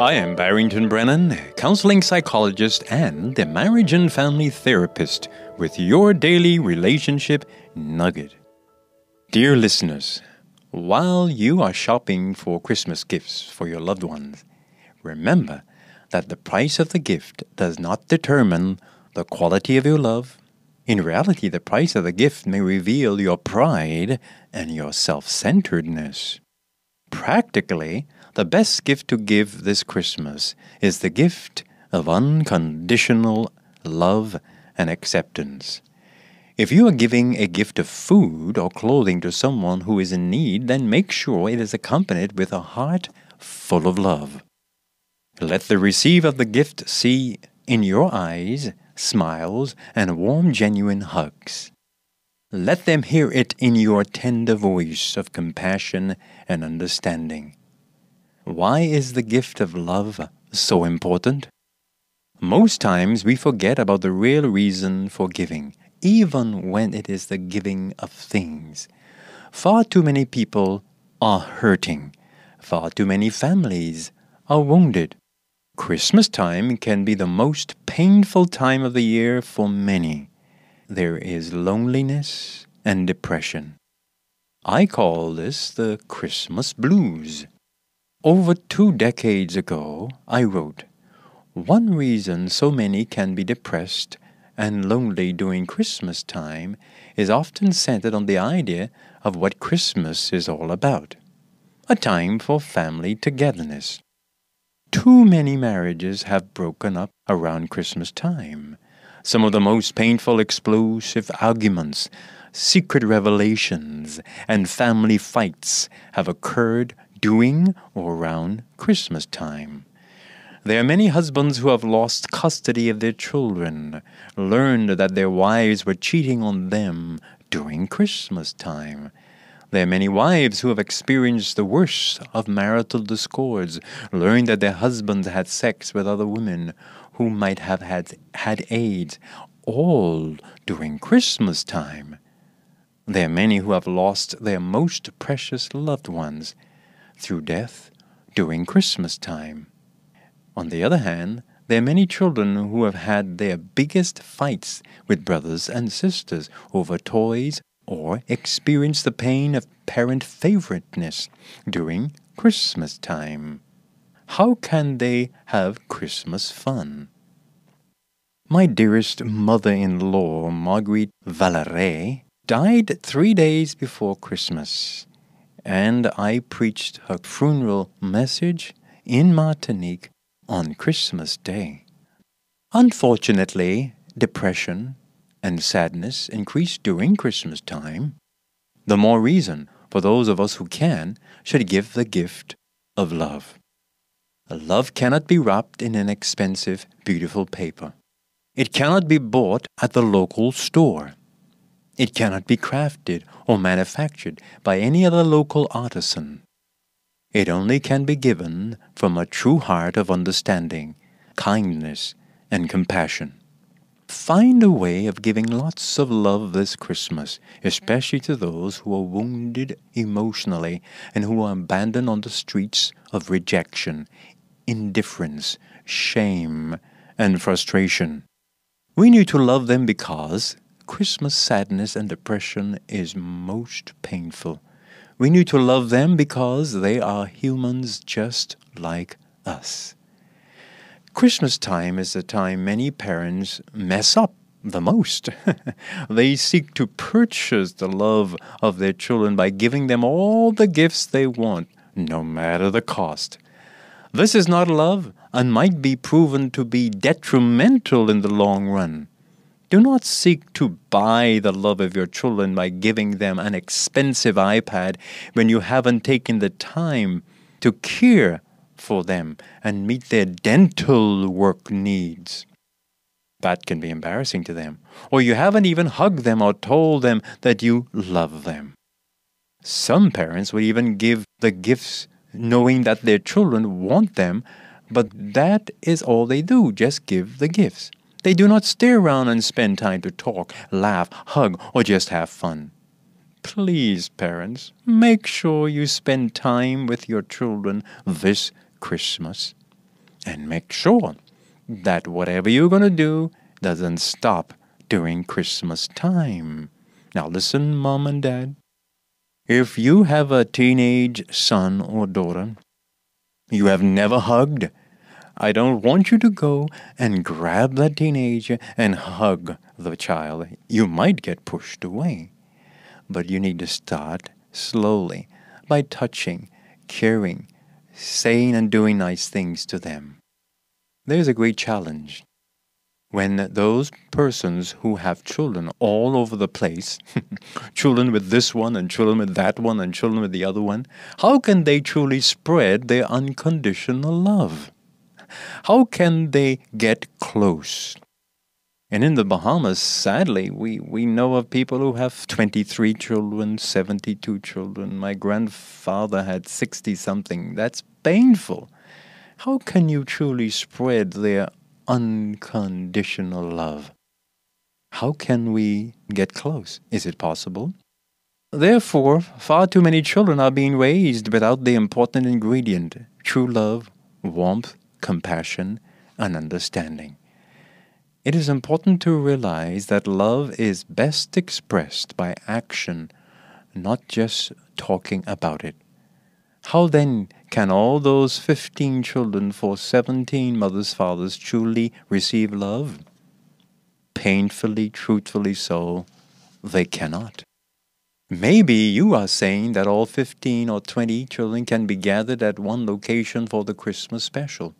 I am Barrington Brennen, counseling psychologist and the marriage and family therapist with your daily relationship nugget. Dear listeners, while you are shopping for Christmas gifts for your loved ones, remember that the price of the gift does not determine the quality of your love. In reality, the price of the gift may reveal your pride and your self centeredness. Practically, the best gift to give this Christmas is the gift of unconditional love and acceptance. If you are giving a gift of food or clothing to someone who is in need, then make sure it is accompanied with a heart full of love. Let the receiver of the gift see in your eyes smiles and warm, genuine hugs. Let them hear it in your tender voice of compassion and understanding. Why is the gift of love so important? Most times we forget about the real reason for giving, even when it is the giving of things. Far too many people are hurting. Far too many families are wounded. Christmas time can be the most painful time of the year for many. There is loneliness and depression. I call this the Christmas blues. Over two decades ago, I wrote, One reason so many can be depressed and lonely during Christmas time is often centered on the idea of what Christmas is all about a time for family togetherness. Too many marriages have broken up around Christmas time. Some of the most painful explosive arguments, secret revelations, and family fights have occurred during or around Christmas time. There are many husbands who have lost custody of their children, learned that their wives were cheating on them during Christmas time. There are many wives who have experienced the worst of marital discords, learned that their husbands had sex with other women who might have had, had AIDS, all during Christmas time. There are many who have lost their most precious loved ones through death during Christmas time. On the other hand, there are many children who have had their biggest fights with brothers and sisters over toys or experienced the pain of parent favoriteness during Christmas time. How can they have Christmas fun? My dearest mother in law, Marguerite Valeret, died three days before Christmas and I preached her funeral message in Martinique on Christmas Day. Unfortunately, depression and sadness increase during Christmas time. The more reason for those of us who can should give the gift of love. Love cannot be wrapped in an expensive, beautiful paper. It cannot be bought at the local store. It cannot be crafted or manufactured by any other local artisan. It only can be given from a true heart of understanding, kindness, and compassion. Find a way of giving lots of love this Christmas, especially to those who are wounded emotionally and who are abandoned on the streets of rejection, indifference, shame, and frustration. We need to love them because Christmas sadness and depression is most painful. We need to love them because they are humans just like us. Christmas time is the time many parents mess up the most. they seek to purchase the love of their children by giving them all the gifts they want, no matter the cost. This is not love and might be proven to be detrimental in the long run. Do not seek to buy the love of your children by giving them an expensive iPad when you haven't taken the time to care for them and meet their dental work needs. That can be embarrassing to them. Or you haven't even hugged them or told them that you love them. Some parents would even give the gifts knowing that their children want them, but that is all they do just give the gifts. They do not stay around and spend time to talk, laugh, hug, or just have fun. Please, parents, make sure you spend time with your children this Christmas. And make sure that whatever you're going to do doesn't stop during Christmas time. Now, listen, mom and dad. If you have a teenage son or daughter you have never hugged, I don't want you to go and grab that teenager and hug the child. You might get pushed away. But you need to start slowly by touching, caring, saying and doing nice things to them. There's a great challenge. When those persons who have children all over the place, children with this one and children with that one and children with the other one, how can they truly spread their unconditional love? How can they get close? And in the Bahamas, sadly, we, we know of people who have 23 children, 72 children. My grandfather had 60 something. That's painful. How can you truly spread their unconditional love? How can we get close? Is it possible? Therefore, far too many children are being raised without the important ingredient true love, warmth, compassion, and understanding. It is important to realize that love is best expressed by action, not just talking about it. How then can all those 15 children for 17 mothers' fathers truly receive love? Painfully, truthfully so, they cannot. Maybe you are saying that all 15 or 20 children can be gathered at one location for the Christmas special.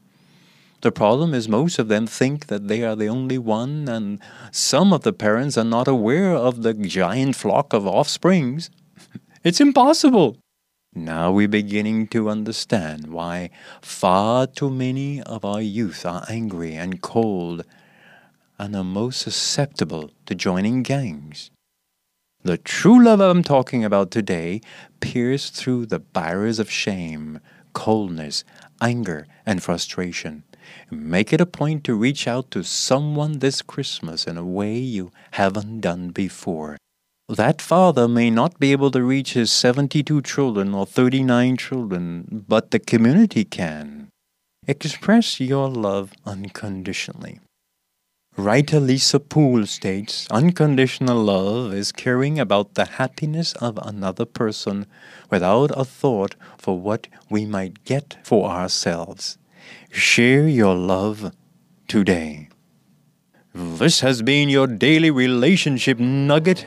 The problem is most of them think that they are the only one, and some of the parents are not aware of the giant flock of offsprings. it's impossible. Now we're beginning to understand why far too many of our youth are angry and cold and are most susceptible to joining gangs. The true love I'm talking about today pierced through the barriers of shame, coldness, anger, and frustration. Make it a point to reach out to someone this Christmas in a way you haven't done before. That father may not be able to reach his 72 children or 39 children, but the community can. Express your love unconditionally. Writer Lisa Poole states Unconditional love is caring about the happiness of another person without a thought for what we might get for ourselves. Share your love today. This has been your daily relationship nugget.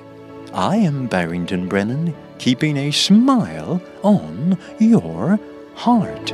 I am Barrington Brennen, keeping a smile on your heart.